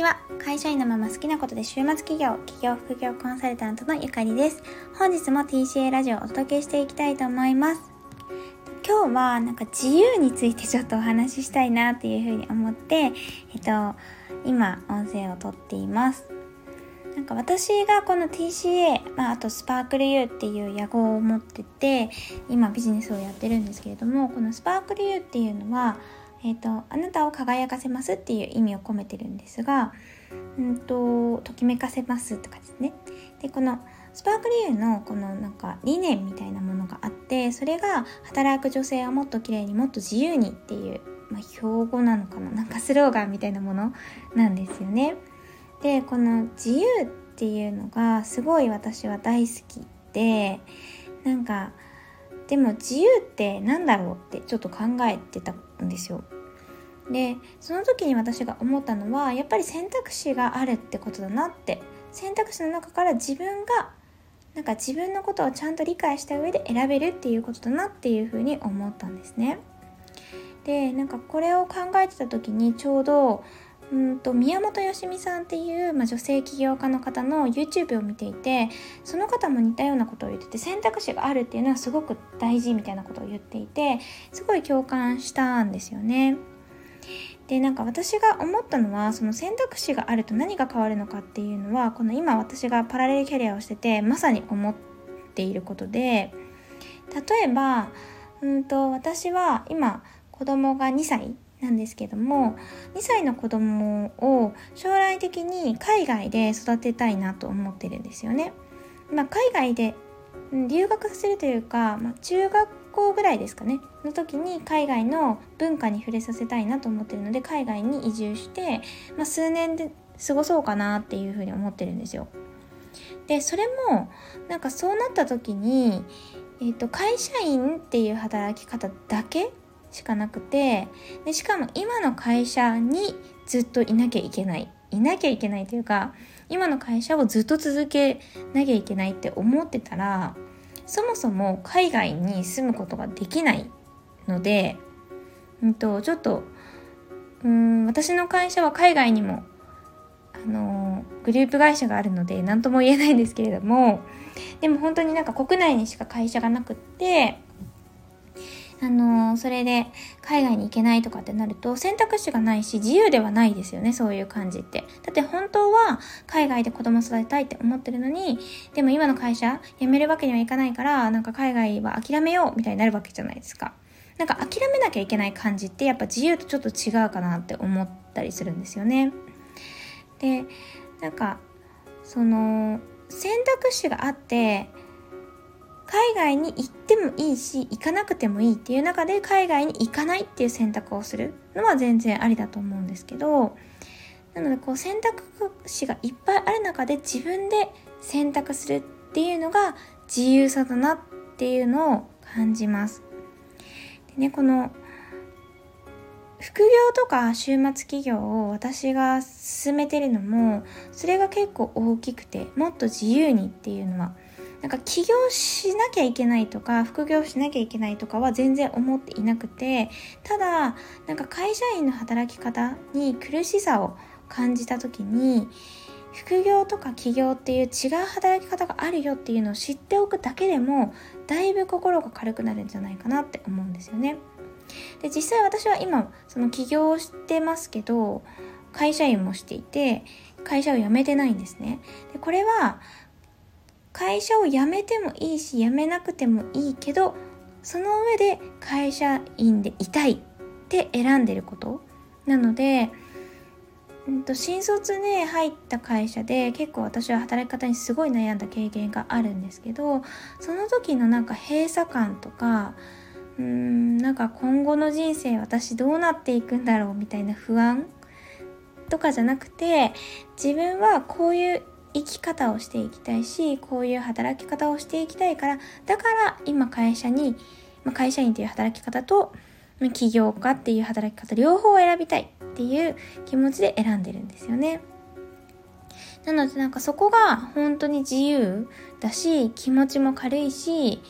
ちは。会社員のまま好きなことで週末企業企業副業コンサルタントのゆかりです。本日も TCA ラジオをお届けしていきたいと思います。今日はなんか自由についてちょっとお話ししたいなっていうふうに思ってえっと今音声をとっています。なんか私がこの TCA、まあ、あとスパークル U っていう野号を持ってて今ビジネスをやってるんですけれどもこのスパークル U っていうのはえーと、あなたを輝かせますっていう意味を込めてるんですが、うんと、ときめかせますとかですね。でこのスパークリューのこのなんか理念みたいなものがあってそれが働く女性はもっと綺麗にもっと自由にっていう、まあ、標語なのかな？なんかスローガンみたいなものなんですよね。でこの自由っていうのがすごい私は大好きでなんかでも自由って何だろうってちょっと考えてたんですよ。でその時に私が思ったのはやっぱり選択肢があるってことだなって選択肢の中から自分がなんか自分のことをちゃんと理解した上で選べるっていうことだなっていうふうに思ったんですね。でなんかこれを考えてた時にちょうどうんと宮本よしみさんっていう、まあ、女性起業家の方の YouTube を見ていてその方も似たようなことを言ってて選択肢があるっていうのはすごく大事みたいなことを言っていてすごい共感したんですよね。でなんか私が思ったのはその選択肢があると何が変わるのかっていうのはこの今私がパラレルキャリアをしててまさに思っていることで例えばうんと私は今子供が2歳なんですけども2歳の子供を将来的に海外で育てたいなと思ってるんですよね。まあ、海外で留学するというか、まあ、中学校ぐらいですかねの時に海外の文化に触れさせたいなと思ってるので海外に移住して、まあ、数年で過ごそうかなっていうふうに思ってるんですよ。でそれもなんかそうなった時に、えーと会社員っていう働き方だけしかなくてでしかも今の会社にずっといなきゃいけない。いなきゃいけないというか今の会社をずっと続けなきゃいけないって思ってたらそもそも海外に住むことができないので、うんと、ちょっとうん私の会社は海外にもあのグループ会社があるので何とも言えないんですけれどもでも本当になんか国内にしか会社がなくってあのー、それで海外に行けないとかってなると選択肢がないし自由ではないですよねそういう感じって。だって本当は海外で子供育てたいって思ってるのにでも今の会社辞めるわけにはいかないからなんか海外は諦めようみたいになるわけじゃないですか。なんか諦めなきゃいけない感じってやっぱ自由とちょっと違うかなって思ったりするんですよね。でなんかその選択肢があって海外に行ってもいいし行かなくてもいいっていう中で海外に行かないっていう選択をするのは全然ありだと思うんですけどなのでこう選択肢がいっぱいある中で自分で選択するっていうのが自由さだなっていうのを感じます。でねこの副業とか週末企業を私が進めてるのもそれが結構大きくてもっと自由にっていうのはなんか起業しなきゃいけないとか副業しなきゃいけないとかは全然思っていなくてただなんか会社員の働き方に苦しさを感じた時に副業とか起業っていう違う働き方があるよっていうのを知っておくだけでもだいぶ心が軽くなるんじゃないかなって思うんですよね。で実際私は今その起業をしてますけど会社員もしていて会社を辞めてないんですね。でこれは会社を辞めてもいいし辞めなくてもいいけどその上で会社員でいたいって選んでることなので、うんと、新卒で入った会社で結構私は働き方にすごい悩んだ経験があるんですけどその時のなんか閉鎖感とかうーんなんか今後の人生私どうなっていくんだろうみたいな不安とかじゃなくて自分はこういう生き方をしていきたいしこういう働き方をしていきたいからだから今会社に、まあ、会社員という働き方と起業家っていう働き方両方を選びたいっていう気持ちで選んでるんですよね。なのでなんかそこが本当に自由だし気持ちも軽いし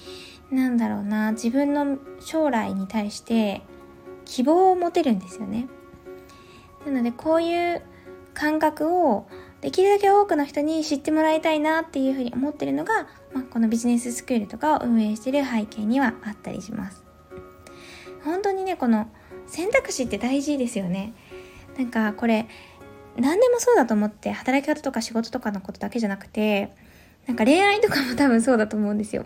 なんだろうな自分の将来に対して希望を持てるんですよね。なのでこういう感覚をできるだけ多くの人に知ってもらいたいなっていうふうに思ってるのが、まあ、このビジネススクールとかを運営してる背景にはあったりします。本当にね、この選択肢って大事ですよね。なんかこれ、何でもそうだと思って働き方とか仕事とかのことだけじゃなくて、なんか恋愛とかも多分そうだと思うんですよ。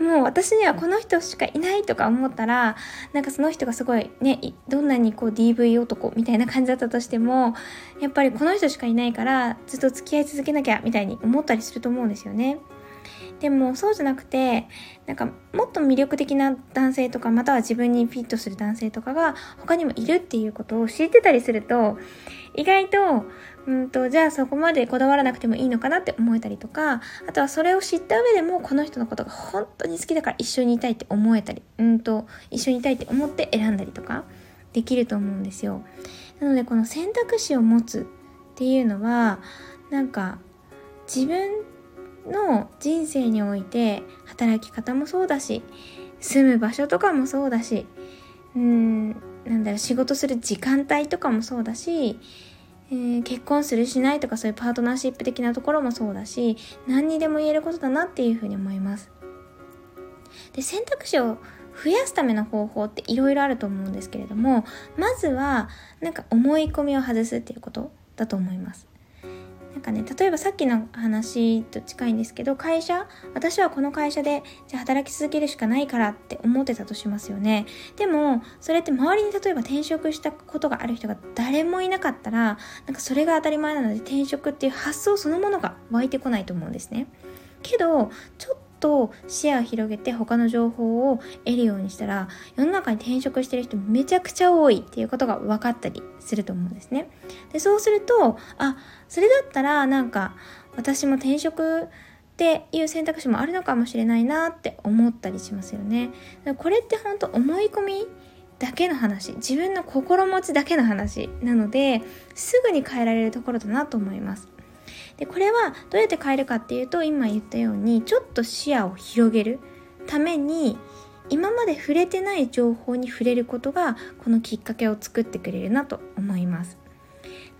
もう私にはこの人しかいないとか思ったら、なんかその人がすごいね、どんなにこう DV 男みたいな感じだったとしても、やっぱりこの人しかいないからずっと付き合い続けなきゃみたいに思ったりすると思うんですよね。でもそうじゃなくて、なんかもっと魅力的な男性とか、または自分にフィットする男性とかが他にもいるっていうことを知ってたりすると、意外と、うんと、じゃあそこまでこだわらなくてもいいのかなって思えたりとか、あとはそれを知った上でもこの人のことが本当に好きだから一緒にいたいって思えたり、うんと、一緒にいたいって思って選んだりとかできると思うんですよ。なのでこの選択肢を持つっていうのは、なんか自分の人生において働き方もそうだし、住む場所とかもそうだし、うん、なんだろう、仕事する時間帯とかもそうだし、えー、結婚するしないとかそういうパートナーシップ的なところもそうだし何にでも言えることだなっていうふうに思います。で選択肢を増やすための方法っていろいろあると思うんですけれどもまずはなんか思い込みを外すっていうことだと思います。なんかね、例えばさっきの話と近いんですけど、会社、私はこの会社で、じゃあ働き続けるしかないからって思ってたとしますよね。でも、それって周りに例えば転職したことがある人が誰もいなかったら、なんかそれが当たり前なので転職っていう発想そのものが湧いてこないと思うんですね。けど、ちょっと視野を広げて他の情報を得るようにしたら世の中に転職してる人めちゃくちゃ多いっていうことが分かったりすると思うんですね。でそうするとあそれだったらなんか私も転職っていう選択肢もあるのかもしれないなって思ったりしますよね。これって本当思い込みだけの話自分の心持ちだけの話なのですぐに変えられるところだなと思います。でこれはどうやって変えるかっていうと今言ったようにちょっと視野を広げるために今まで触れてない情報に触れることがこのきっかけを作ってくれるなと思います。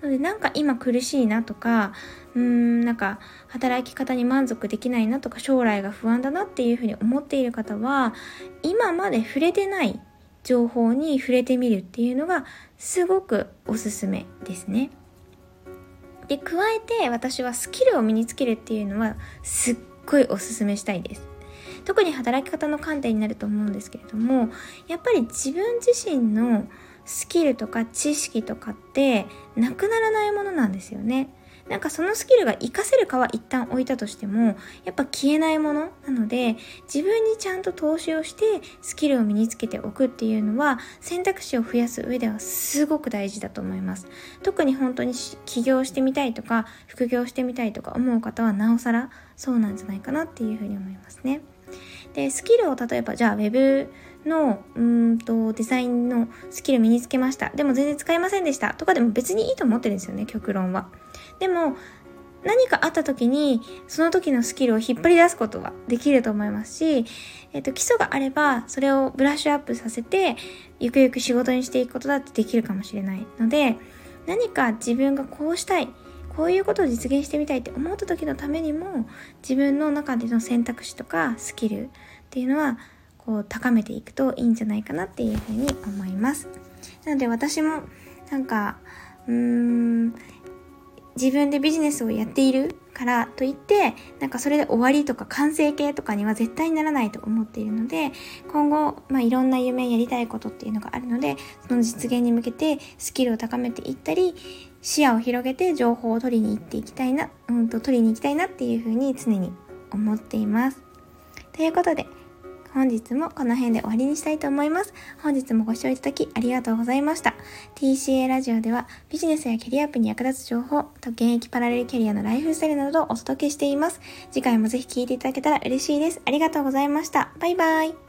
なのでなんか今苦しいなとかうーんなんか働き方に満足できないなとか将来が不安だなっていうふうに思っている方は今まで触れてない情報に触れてみるっていうのがすごくおすすめですね。で加えて私はスキルを身につけるっていうのはすっごいおすすめしたいです。特に働き方の観点になると思うんですけれどもやっぱり自分自身のスキルとか知識とかってなくならないものなんですよねなんかそのスキルが活かせるかは一旦置いたとしても、やっぱ消えないものなので、自分にちゃんと投資をしてスキルを身につけておくっていうのは、選択肢を増やす上ではすごく大事だと思います。特に本当に起業してみたいとか、副業してみたいとか思う方はなおさらそうなんじゃないかなっていうふうに思いますね。で、スキルを例えばじゃあ Web のうんとデザインのスキル身につけました。でも全然使えませんでしたとかでも別にいいと思ってるんですよね、極論は。でも何かあった時にその時のスキルを引っ張り出すことはできると思いますし、えっ、と、基礎があればそれをブラッシュアップさせてゆくゆく仕事にしていくことだってできるかもしれないので何か自分がこうしたいこういうことを実現してみたいって思った時のためにも自分の中での選択肢とかスキルっていうのはこう高めていくといいんじゃないかなっていうふうに思います。なので私もなんかうーん自分でビジネスをやっているからといって、なんかそれで終わりとか完成形とかには絶対にならないと思っているので、今後、まあ、いろんな夢やりたいことっていうのがあるので、その実現に向けてスキルを高めていったり、視野を広げて情報を取りに行っていきたいな、うんと取りに行きたいなっていうふうに常に思っています。ということで、本日もこの辺で終わりにしたいと思います。本日もご視聴いただきありがとうございました。TCA ラジオではビジネスやキャリアアップに役立つ情報と現役パラレルキャリアのライフスタイルなどをお届けしています。次回もぜひ聴いていただけたら嬉しいです。ありがとうございました。バイバイ。